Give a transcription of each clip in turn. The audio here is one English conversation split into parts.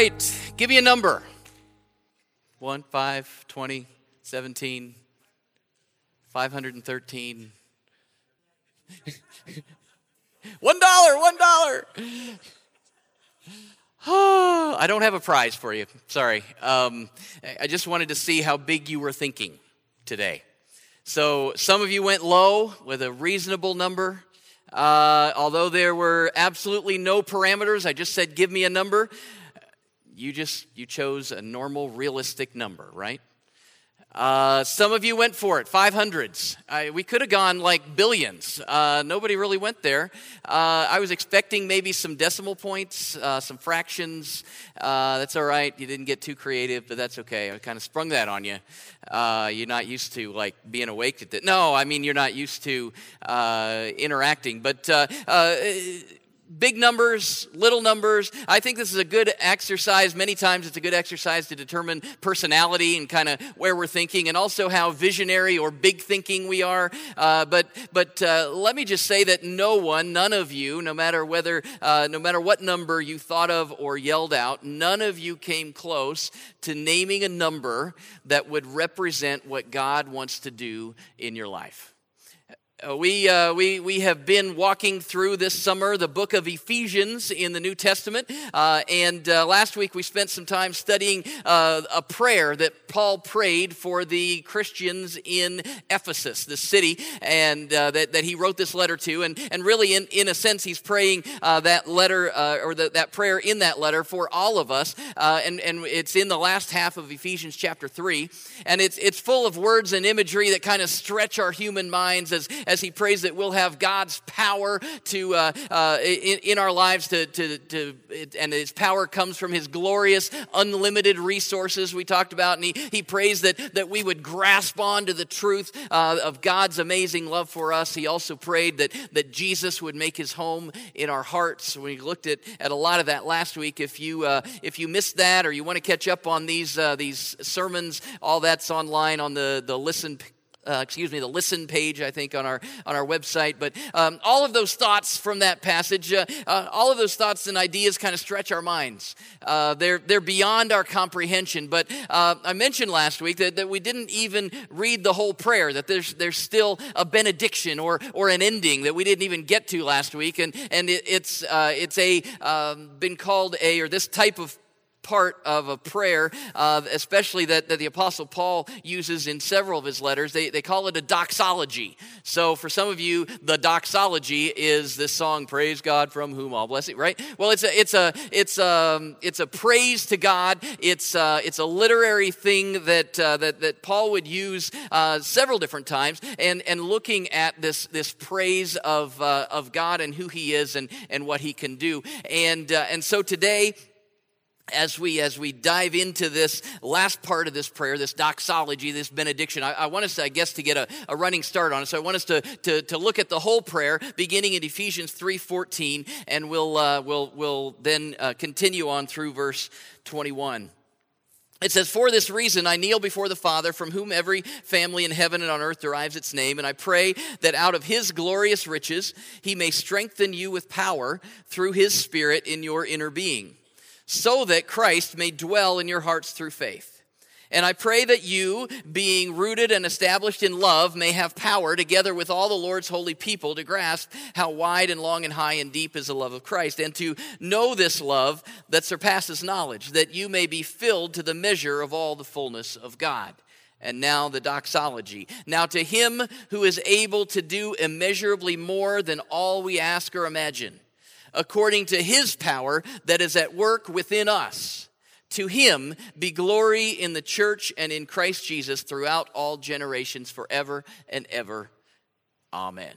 right, give me a number 1, 5, 20, 17, 513. one dollar, one dollar. I don't have a prize for you. Sorry. Um, I just wanted to see how big you were thinking today. So, some of you went low with a reasonable number. Uh, although there were absolutely no parameters, I just said, give me a number. You just you chose a normal, realistic number, right? Uh, some of you went for it, 500s. I, we could have gone like billions. Uh, nobody really went there. Uh, I was expecting maybe some decimal points, uh, some fractions. Uh, that's all right. You didn't get too creative, but that's okay. I kind of sprung that on you. Uh, you're not used to like being awake at it. No, I mean you're not used to interacting. But big numbers, little numbers. I think this is a good exercise. Many times it's a good exercise to determine personality and kind of where we're thinking and also how visionary or big thinking we are. Uh, but but uh, let me just say that no one, none of you, no matter whether, uh, no matter what number you thought of or yelled out, none of you came close to naming a number that would represent what God wants to do in your life. Uh, we, uh, we, we have been walking through this summer the book of Ephesians in the New Testament. Uh, and uh, last week we spent some time studying uh, a prayer that Paul prayed for the Christians in Ephesus, the city, and uh, that, that he wrote this letter to. And, and really, in, in a sense, he's praying that letter or the, that prayer in that letter for all of us. and, and it's in the last half of Ephesians chapter 3. And it's, it's full of words and imagery that kind of stretch our human minds as as he prays that we'll have God's power to uh, uh, in, in, our lives to, to, to and his power comes from his glorious unlimited resources we talked about and he, he prays that, that we would grasp on to the truth uh, of God's amazing love for us. He also prayed that, that Jesus would make his home in our hearts. We looked at, at a lot of that last week. If you, uh, if you missed that or you want to catch up on these, uh, these sermons, all that's online on the, the listen uh, excuse me, the listen page, I think, on our on our website. But um, all of those thoughts from that passage, uh, uh, all of those thoughts and ideas kind of stretch our minds. Uh, they're they're beyond our comprehension. But uh, I mentioned last week that, that we didn't even read the whole prayer. That there's there's still a benediction or or an ending that we didn't even get to last week, and and it, it's uh, it's a um, been called a or this type of part of a prayer, uh, especially that, that the Apostle Paul uses in several of his letters. They, they call it a doxology. So, for some of you, the doxology is this song, Praise God from whom all blessing, right? Well, it's a, it's a, it's a, um, it's a praise to God. It's a, uh, it's a literary thing that, uh, that, that Paul would use uh, several different times and, and looking at this, this praise of, uh, of God and who he is and, and what he can do. And, uh, and so today, as we as we dive into this last part of this prayer this doxology this benediction i, I want us i guess to get a, a, running start on it. So i want us to, to, to look at the whole prayer beginning in ephesians 3.14 and we'll uh, we'll we'll then uh, continue on through verse 21 it says, For this reason I kneel before the Father, from whom every family in heaven and on earth derives its name, and I pray that out of his glorious riches he may strengthen you with power through his Spirit in your inner being so that Christ may dwell in your hearts through faith. And I pray that you, being rooted and established in love, may have power, together with all the Lord's holy people, to grasp how wide and long and high and deep is the love of Christ, and to know this love that surpasses knowledge, that you may be filled to the measure of all the fullness of God. And now the doxology. Now to him who is able to do immeasurably more than all we ask or imagine according to his power that is at work within us. To him be glory in the church and in Christ Jesus throughout all generations, forever and ever. Amen.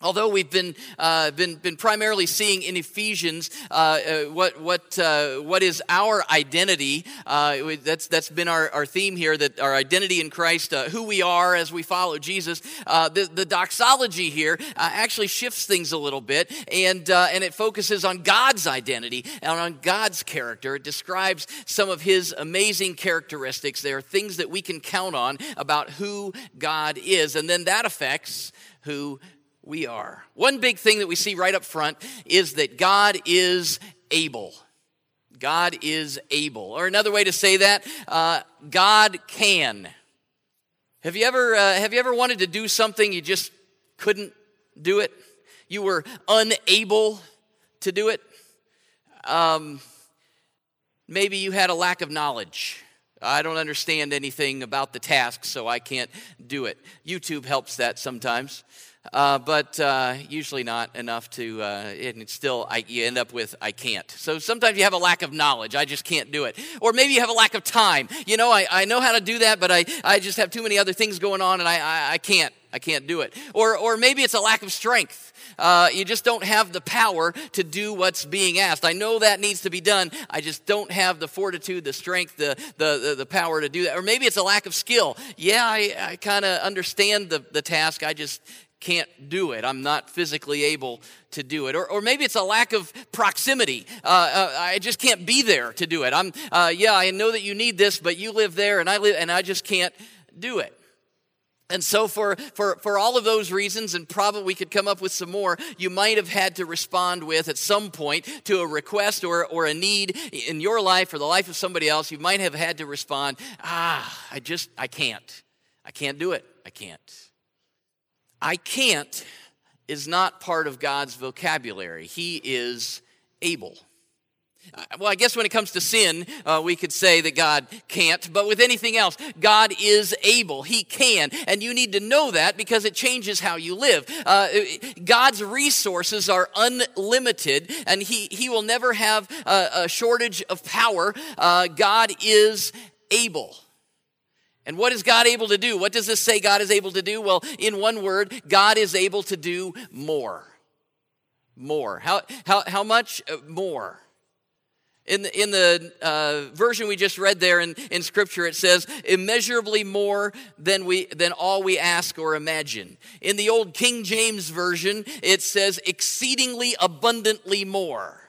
Although we've been, uh, been, been primarily seeing in Ephesians uh, uh, what, what, uh, what is our identity, uh, that's, that's been our, our theme here, that our identity in Christ, uh, who we are as we follow Jesus, the, the doxology here actually shifts things a little bit and, and it focuses on God's identity and on God's character. It describes some of his amazing characteristics. There are things that we can count on about who God is, and then that affects who we are. One big thing that we see right up front is that God is able. God is able. Or another way to say that, uh, God can. Have you ever uh, have you ever wanted to do something you just couldn't do it? You were unable to do it. Um, maybe you had a lack of knowledge. I don't understand anything about the task, so I can't do it. YouTube helps that sometimes. Uh, but uh, usually not enough to, uh, and still I, you end up with I can't. So sometimes you have a lack of knowledge. I just can't do it. Or maybe you have a lack of time. You know, I, I know how to do that, but I, I just have too many other things going on and I, I, I can't. I can't do it. Or, or maybe it's a lack of strength. Uh, you just don't have the power to do what's being asked. I know that needs to be done. I just don't have the fortitude, the strength, the, the, the, the power to do that. Or maybe it's a lack of skill. Yeah, I, I kind of understand the, the task. I just can't do it. I'm not physically able to do it. Or, or maybe it's a lack of proximity. Uh, uh, I just can't be there to do it. I'm, uh, yeah, I know that you need this, but you live there and I live, and I just can't do it. And so, for, for, for all of those reasons, and probably we could come up with some more, you might have had to respond with at some point to a request or, or a need in your life or the life of somebody else. You might have had to respond, ah, I just, I can't. I can't do it. I can't. I can't is not part of God's vocabulary. He is able. Uh, well, I guess when it comes to sin, uh, we could say that God can't, but with anything else, God is able. He can. And you need to know that because it changes how you live. Uh, God's resources are unlimited, and He, he will never have a, a shortage of power. Uh, God is able. And what is God able to do? What does this say God is able to do? Well, in one word, God is able to do more. More. How, how, how much uh, more? In the, in the uh, version we just read there in, in Scripture, it says, immeasurably more than, we, than all we ask or imagine. In the old King James Version, it says, exceedingly abundantly more.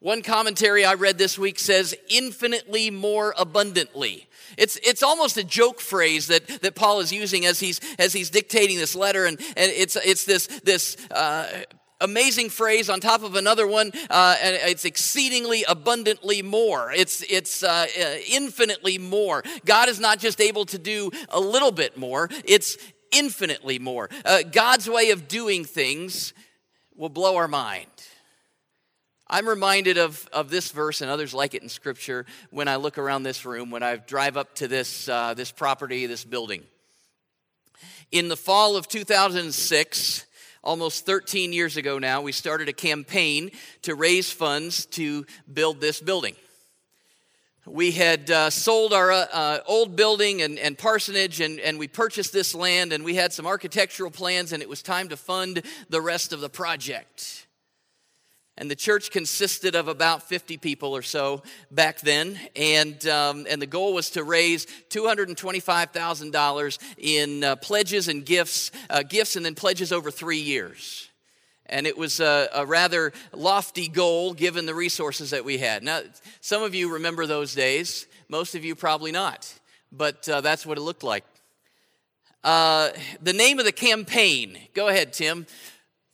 One commentary I read this week says, infinitely more abundantly. It's, it's almost a joke phrase that, that Paul is using as he's, as he's dictating this letter, and, and it's, it's this, this uh, amazing phrase on top of another one, uh, and it's exceedingly abundantly more. It's, it's uh, uh, infinitely more. God is not just able to do a little bit more, it's infinitely more. Uh, God's way of doing things will blow our mind. I'm reminded of, of this verse and others like it in Scripture when I look around this room, when I drive up to this, uh, this property, this building. In the fall of 2006, almost 13 years ago now, we started a campaign to raise funds to build this building. We had uh, sold our uh, uh, old building and, and parsonage, and, and we purchased this land, and we had some architectural plans, and it was time to fund the rest of the project. And the church consisted of about 50 people or so back then. And, um, and the goal was to raise $225,000 in uh, pledges and gifts, uh, gifts and then pledges over three years. And it was a, a, rather lofty goal given the resources that we had. Now, some of you remember those days, most of you probably not, but uh, that's what it looked like. Uh, the name of the campaign, go ahead, Tim,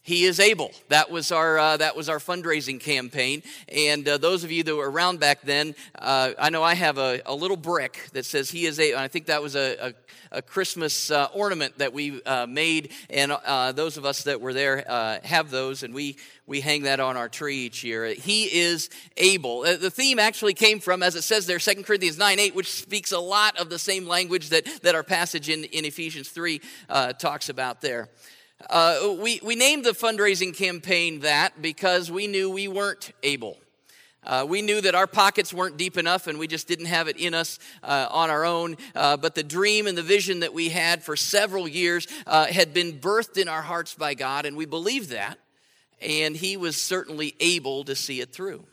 he is able. That was our uh, that was our fundraising campaign. And uh, those of you that were around back then, uh, I know I have a, a, little brick that says He is able. I think that was a, a, a Christmas uh, ornament that we uh, made, and uh, those of us that were there have those, and we we hang that on our tree each year. He is able. The theme actually came from, as it says there, 2 Corinthians 9 8, which speaks a lot of the same language that, that our passage in, in Ephesians 3 talks about there. Uh, we, we named the fundraising campaign that because we knew we weren't able. Uh, we knew that our pockets weren't deep enough and we just didn't have it in us uh, on our own. Uh, but the dream and the vision that we had for several years uh, had been birthed in our hearts by God, and we believed that. And He was certainly able to see it through.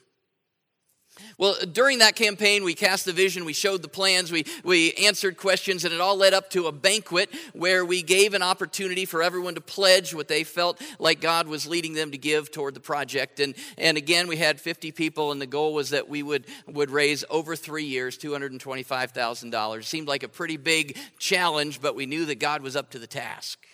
Well, during that campaign, we cast the vision, we showed the plans, we, we answered questions, and it all led up to a banquet where we gave an opportunity for everyone to pledge what they felt like God was leading them to give toward the project. And, and again, we had 50 people, and the goal was that we would, would raise over three years $225,000. Seemed like a pretty big challenge, but we knew that God was up to the task.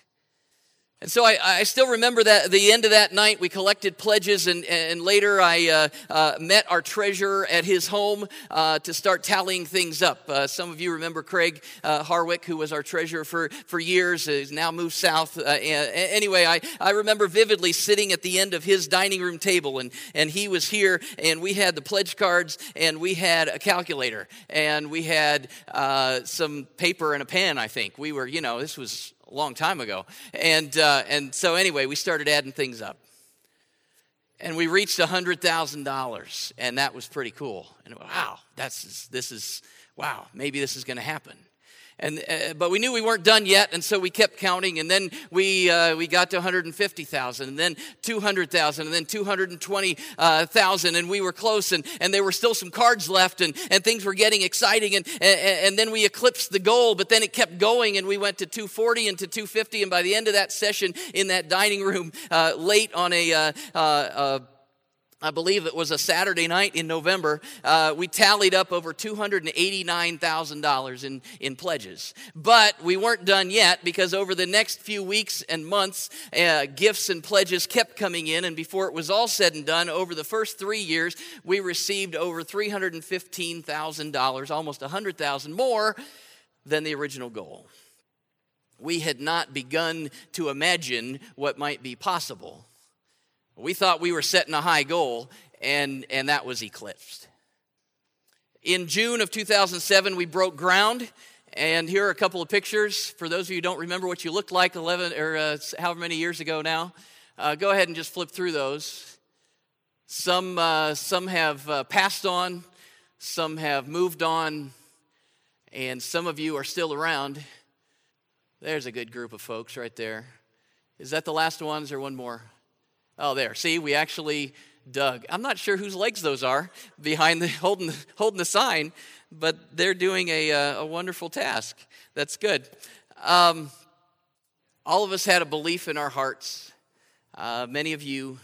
And so I, I, still remember that the end of that night, we collected pledges, and, and later I uh, uh, met our treasurer at his home uh, to start tallying things up. Uh, some of you remember Craig uh, Harwick, who was our treasurer for, for years, He's now moved south. Uh, anyway, I, I remember vividly sitting at the end of his dining room table, and, and he was here, and we had the pledge cards, and we had a calculator, and we had some paper and a pen, I think. We were, you know, this was a long time ago. And, uh, and so, anyway, we started adding things up. And we reached $100,000, and that was pretty cool. And wow, that's, this is, wow, maybe this is going to happen. And, uh, but we knew we weren't done yet, and so we kept counting. And then we, uh, we got to 150,000, and then 200,000, and then 220,000, and we were close, and, and there were still some cards left, and, and things were getting exciting. And, and, and then we eclipsed the goal, but then it kept going, and we went to 240 and to 250. And by the end of that session in that dining room, uh, late on a uh, uh, uh, I believe it was a Saturday night in November, uh, we tallied up over $289,000 in, in pledges. But we weren't done yet because over the next few weeks and months, uh, gifts and pledges kept coming in. And before it was all said and done, over the first three years, we received over $315,000, almost 100,000 more than the original goal. We had not begun to imagine what might be possible we thought we were setting a high goal, and, and that was eclipsed. In June of 2007, we broke ground, and here are a couple of pictures. For those of you who don't remember what you looked like 11 or uh, however many years ago now, uh, go ahead and just flip through those. Some, uh, some have uh, passed on, some have moved on, and some of you are still around. There's a good group of folks right there. Is that the last ones or one more? Oh, there. See, we actually dug. I'm not sure whose legs those are behind the holding holding the sign, but they're doing a, uh, a wonderful task. That's good. Um, all of us had a belief in our hearts. Uh, many of you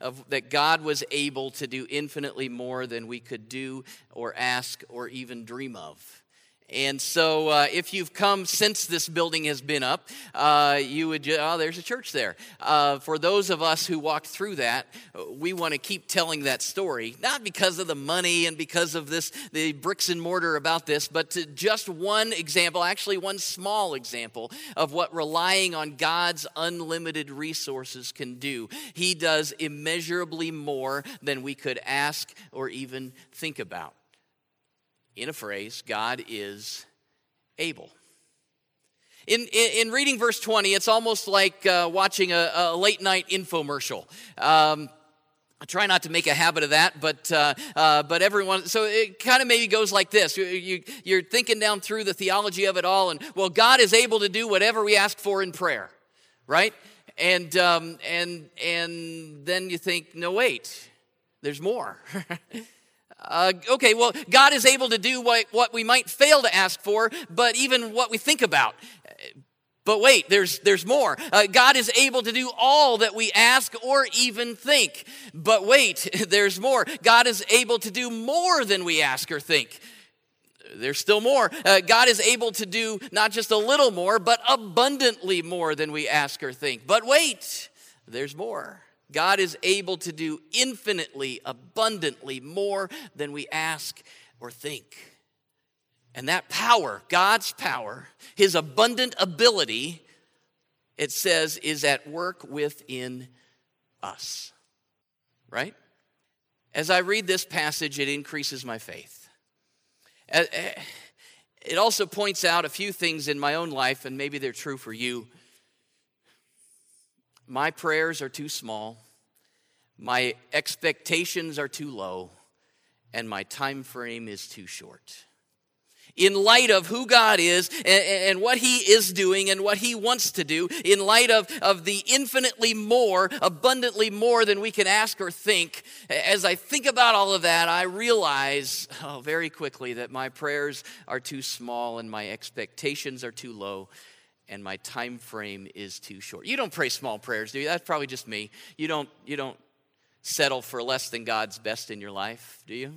of, that God was able to do infinitely more than we could do or ask or even dream of. And so, uh, if you've come since this building has been up, uh, you would, oh, there's a church there. Uh, for those of us who walked through that, we want to keep telling that story, not because of the money and because of this, the bricks and mortar about this, but just one example, actually, one small example of what relying on God's unlimited resources can do. He does immeasurably more than we could ask or even think about in a phrase, God is able. In, in, in reading verse 20, it's almost like uh, watching a, a, late night infomercial. Um, I try not to make a habit of that, but uh, uh, but everyone. So it kind of maybe goes like this: you, you, are thinking down through the theology of it all, and well, God is able to do whatever we ask for in prayer, right? And um, and and then you think, no, wait, there's more. Uh, okay, well, God is able to do what, what we might fail to ask for, but even what we think about. But wait, there's, there's more. Uh, God is able to do all that we ask or even think. But wait, there's more. God is able to do more than we ask or think. There's still more. Uh, God is able to do not just a little more, but abundantly more than we ask or think. But wait, there's more. God is able to do infinitely, abundantly more than we ask or think. And that power, God's power, His abundant ability, it says, is at work within us. Right? As I read this passage, it increases my faith. It also points out a few things in my own life, and maybe they're true for you my prayers are too small, my expectations are too low, and my time frame is too short. In light of who God is and, and, what He is doing and what He wants to do, in light of, of the infinitely more, abundantly more than we can ask or think, as I think about all of that, I realize oh, very quickly that my prayers are too small and my expectations are too low and my time frame is too short. You don't pray small prayers, do you? That's probably just me. You don't you don't settle for less than God's best in your life, do you?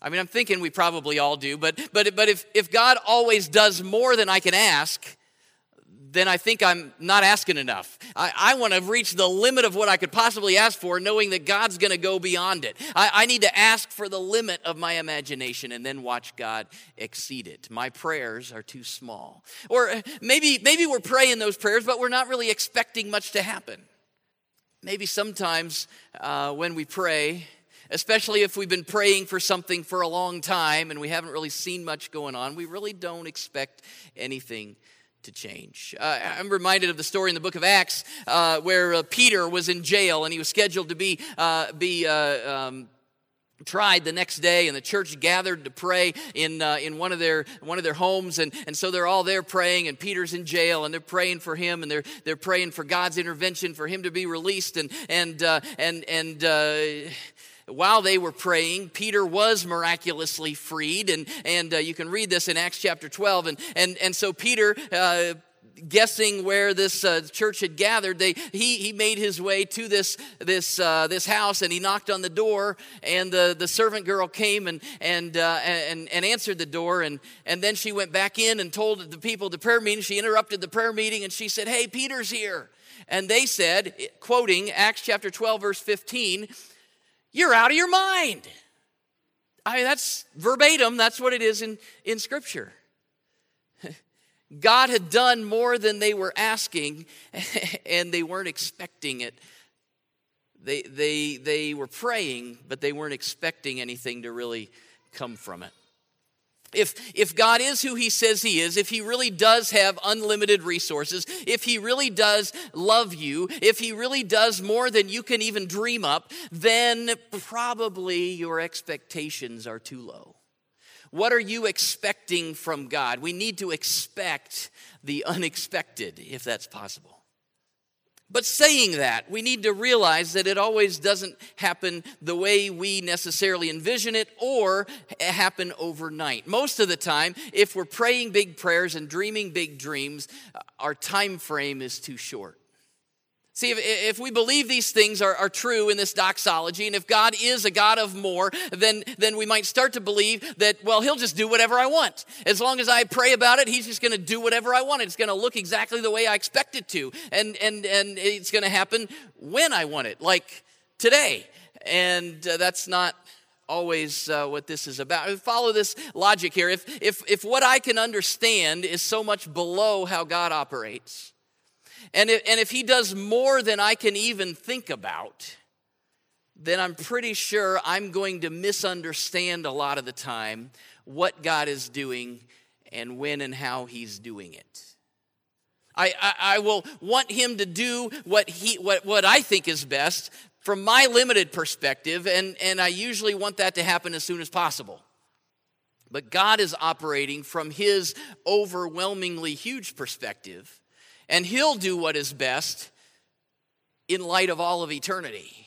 I mean, I'm thinking we probably all do, but but but if if God always does more than I can ask, then I think I'm not asking enough. I, I want to reach the limit of what I could possibly ask for, knowing that God's going to go beyond it. I, I need to ask for the limit of my imagination and then watch God exceed it. My prayers are too small. Or uh, maybe, maybe we're praying those prayers, but we're not really expecting much to happen. Maybe sometimes uh, when we pray, especially if we've been praying for something for a long time and we haven't really seen much going on, we really don't expect anything to change. Uh, I'm reminded of the story in the book of Acts uh, where uh, Peter was in jail and he was scheduled to be, uh, be uh, um, tried the next day and the church gathered to pray in, uh, in one, of their, one of their homes and, and so they're all there praying and peter's in jail and they're praying for him and they're, they're praying for god's intervention for him to be released and, and, uh, and, and uh, while they were praying, Peter was miraculously freed. And, and uh, you can read this in Acts chapter 12. And, and, and so Peter, uh, guessing where this uh, church had gathered, they, he, he made his way to this, this, uh, this house and he knocked on the door. And the, the servant girl came and, and, uh, and, and answered the door. And, and then she went back in and told the people the prayer meeting. She interrupted the prayer meeting and she said, Hey, Peter's here. And they said, quoting Acts chapter 12, verse 15, you're out of your mind. I mean, that's verbatim, that's what it is in, in Scripture. God had done more than they were asking, and they weren't expecting it. They, they, they were praying, but they weren't expecting anything to really come from it. If, if God is who he says he is, if he really does have unlimited resources, if he really does love you, if he really does more than you can even dream up, then probably your expectations are too low. What are you expecting from God? We need to expect the unexpected, if that's possible. But saying that, we need to realize that it always doesn't happen the way we necessarily envision it or happen overnight. Most of the time, if we're praying big prayers and dreaming big dreams, uh, our time frame is too short. See, if, if we believe these things are, are true in this doxology, and if God is a God of more, then, then we might start to believe that, well, He'll just do whatever I want. As long as I pray about it, He's just going to do whatever I want. It's going to look exactly the way I expect it to. And, and, and it's going to happen when I want it, like today. And uh, that's not always uh, what this is about. Follow this logic here. If, if, if what I can understand is so much below how God operates, and if, and if he does more than I can even think about, then I'm pretty sure I'm going to misunderstand a lot of the time what God is doing and when and how he's doing it. I, I, I, will want him to do what, he, what, what I think is best from my limited perspective, and, and I usually want that to happen as soon as possible. But God is operating from his overwhelmingly huge perspective and He'll do what is best in light of all of eternity.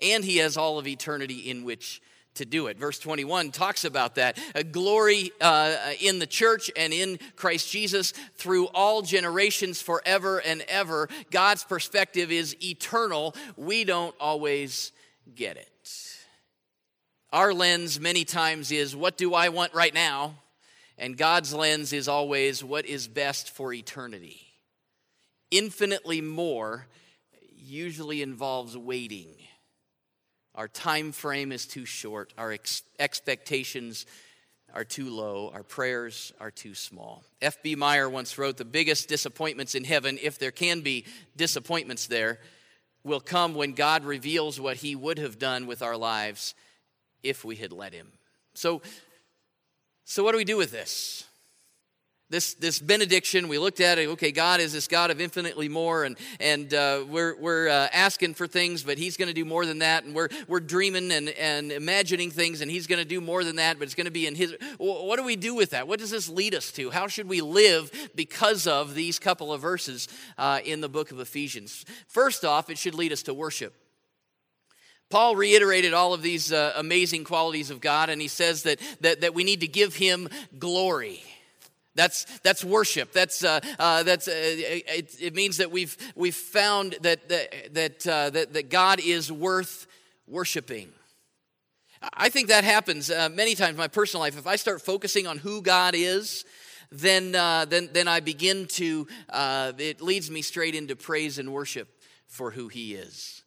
And He has all of eternity in which to do it. Verse 21 talks about that. A glory uh, in the church and in Christ Jesus through all generations, forever and ever. God's perspective is eternal. We don't always get it. Our lens, many times, is what do I want right now? And God's lens is always what is best for eternity. Infinitely more usually involves waiting. Our time frame is too short, our ex- expectations are too low, our prayers are too small. F.B. Meyer once wrote The biggest disappointments in heaven, if there can be disappointments there, will come when God reveals what He would have done with our lives if we had let Him. So, so, what do we do with this? This, this benediction, we looked at it, okay, God is this God of infinitely more, and, and uh, we're, we're uh, asking for things, but He's going to do more than that, and we're, we're dreaming and, and imagining things, and He's going to do more than that, but it's going to be in His. What do we do with that? What does this lead us to? How should we live because of these couple of verses uh, in the book of Ephesians? First off, it should lead us to worship. Paul reiterated all of these uh, amazing qualities of God, and he says that, that, that we need to give him glory. That's, that's worship. That's, uh, uh, that's, uh, it, it, means that we've, we've found that, that, that, uh, that, that God is worth worshiping. I think that happens uh, many times in my personal life. If I start focusing on who God is, then, then, then I begin to, it leads me straight into praise and worship for who He is.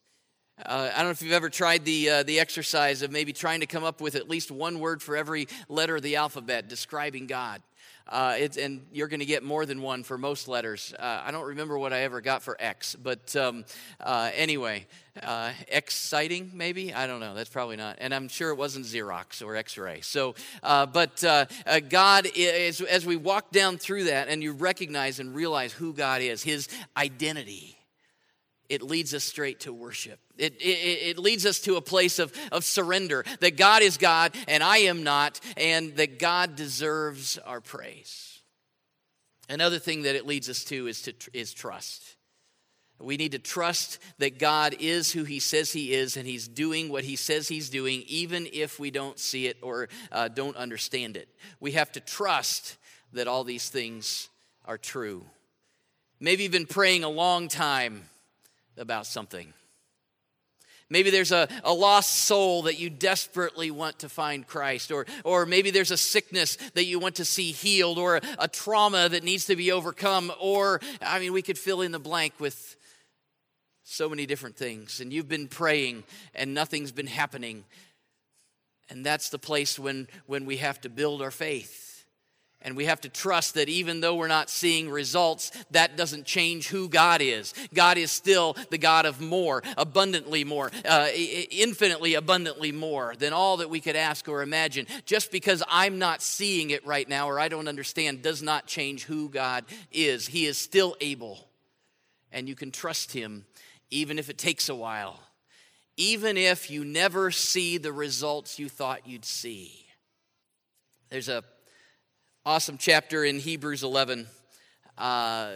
Uh, I don't know if you've ever tried the, uh, the exercise of maybe trying to come up with at least one word for every letter of the alphabet describing God. Uh, and you're going to get more than one for most letters. Uh, I don't remember what I ever got for X, but um, uh, anyway, uh, exciting maybe? I don't know. That's probably not. And I'm sure it wasn't Xerox or X ray. So, but God, is, as we walk down through that and you recognize and realize who God is, His identity it leads us straight to worship. It, it, it, leads us to a place of, of surrender that God is God and I am not, and that God deserves our praise. Another thing that it leads us to is, to, is trust. We need to trust that God is who He says He is and He's doing what He says He's doing, even if we don't see it or uh, don't understand it. We have to trust that all these things are true. Maybe you've been praying a long time about something. Maybe there's a, a lost soul that you desperately want to find Christ, or, or maybe there's a sickness that you want to see healed, or a, a trauma that needs to be overcome, or, I mean, we could fill in the blank with so many different things. And you've been praying and nothing's been happening. And that's the place when, when we have to build our faith and we have to trust that even though we're not seeing results, that doesn't change who God is. God is still the God of more, abundantly more, uh, infinitely abundantly more than all that we could ask or imagine. Just because I'm not seeing it right now or I don't understand does not change who God is. He is still able, and you can trust Him even if it takes a while, even if you never see the results you thought you'd see. There's a awesome chapter in Hebrews 11 uh,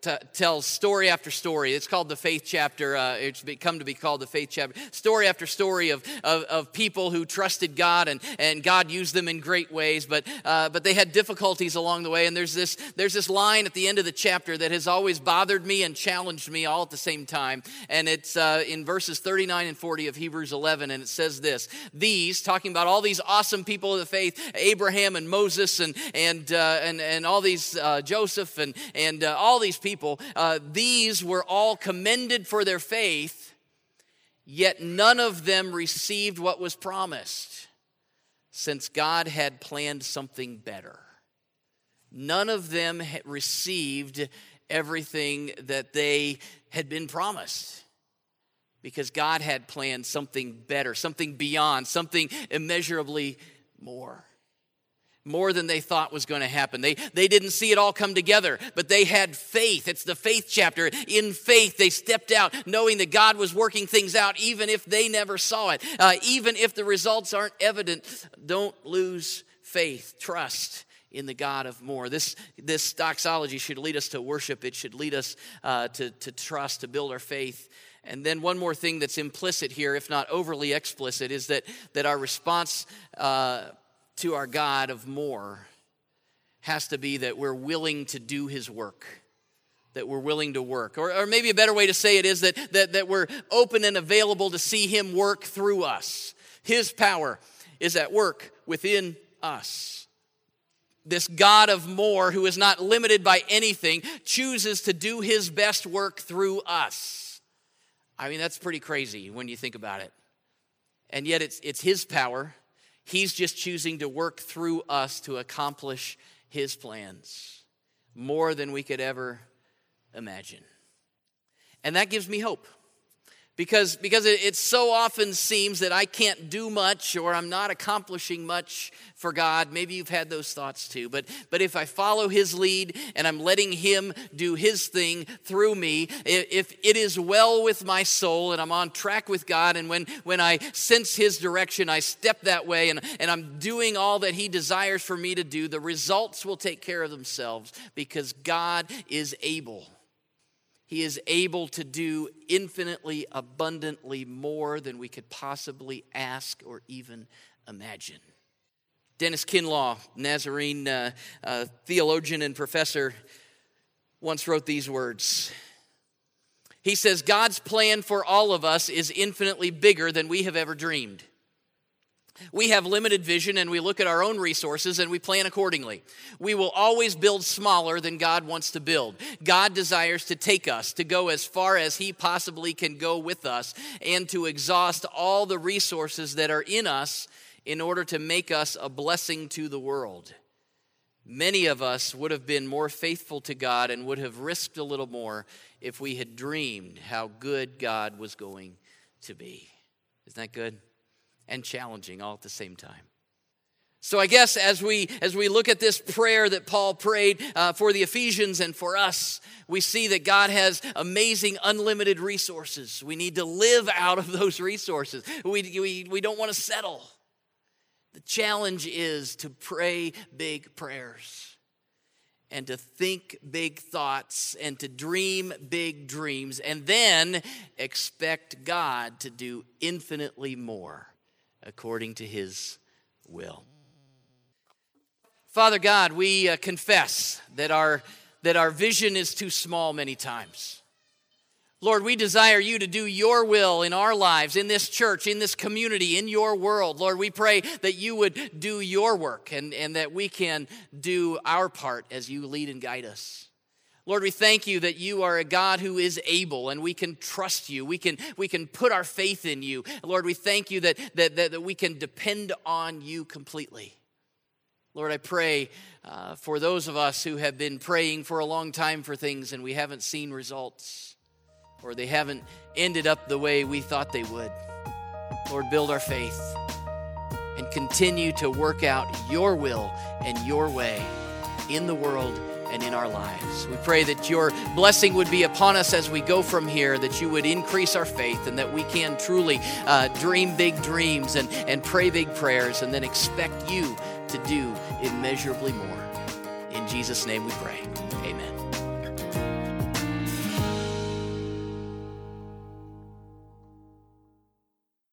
t- tells story after story. It's called the faith chapter. Uh, it's come to be called the faith chapter. Story after story of, of, of, people who trusted God and, and God used them in great ways, but, uh, but they had difficulties along the way. And there's this, there's this line at the end of the chapter that has always bothered me and challenged me all at the same time. And it's uh, in verses 39 and 40 of Hebrews 11. And it says this These, talking about all these awesome people of the faith, Abraham and Moses and, and, uh, and, and all these, uh, Joseph and and uh, all these people, uh, these were all commended for their faith, yet none of them received what was promised, since God had planned something better. None of them received everything that they had been promised because God had planned something better, something beyond, something immeasurably more more than they thought was going to happen. They, they didn't see it all come together, but they had faith. It's the faith chapter. In faith, they stepped out knowing that God was working things out, even if they never saw it. Uh, even if the results aren't evident, don't lose faith. Trust in the God of more. This, this doxology should lead us to worship, it should lead us uh, to, to trust, to build our faith. And then one more thing that's implicit here, if not overly explicit, is that, that our response. Uh, to our God of more has to be that we're willing to do his work that we're willing to work. Or, or maybe a better way to say it is that, that, that we're open and available to see Him work through us. His power is at work within us. This God of more, who is not limited by anything, chooses to do His best work through us. I mean, that's pretty crazy when you think about it. And yet, it's, it's His power He's just choosing to work through us to accomplish His plans more than we could ever imagine. And that gives me hope because, because it, it, so often seems that I can't do much or I'm not accomplishing much for God. Maybe you've had those thoughts too. But, but if I follow His lead and I'm letting Him do His thing through me, if it is well with my soul and I'm on track with God, and when, when I sense His direction, I step that way and, and I'm doing all that He desires for me to do, the results will take care of themselves because God is able. He is able to do infinitely abundantly more than we could possibly ask or even imagine. Dennis Kinlaw, Nazarene uh, uh, theologian and professor, once wrote these words. He says, God's plan for all of us is infinitely bigger than we have ever dreamed. We have limited vision and we look at our own resources and we plan accordingly. We will always build smaller than God wants to build. God desires to take us, to go as far as He possibly can go with us, and to exhaust all the resources that are in us in order to make us a blessing to the world. Many of us would have been more faithful to God and would have risked a little more if we had dreamed how good God was going to be. Isn't that good? And challenging all at the same time. So I guess as we as we look at this prayer that Paul prayed uh, for the Ephesians and for us, we see that God has amazing, unlimited resources. We need to live out of those resources. We we, we don't want to settle. The challenge is to pray big prayers and to think big thoughts and to dream big dreams and then expect God to do infinitely more according to his will. Father God, we uh, confess that our, that our vision is too small many times. Lord, we desire you to do your will in our lives, in this church, in this community, in your world. Lord, we pray that you would do your work and, and that we can do our part as you lead and guide us. Lord, we thank you that you are a God who is able and we can trust you. We can, we can put our faith in you. Lord, we thank you that, that, that, that we can depend on you completely. Lord, I pray uh, for those of us who have been praying for a long time for things and we haven't seen results or they haven't ended up the way we thought they would. Lord, build our faith and continue to work out your will and your way in the world and in our lives. We pray that your blessing would be upon us as we go from here, that you would increase our faith, and that we can truly uh, dream big dreams and, and pray big prayers, and then expect you to do immeasurably more. In Jesus' name we pray.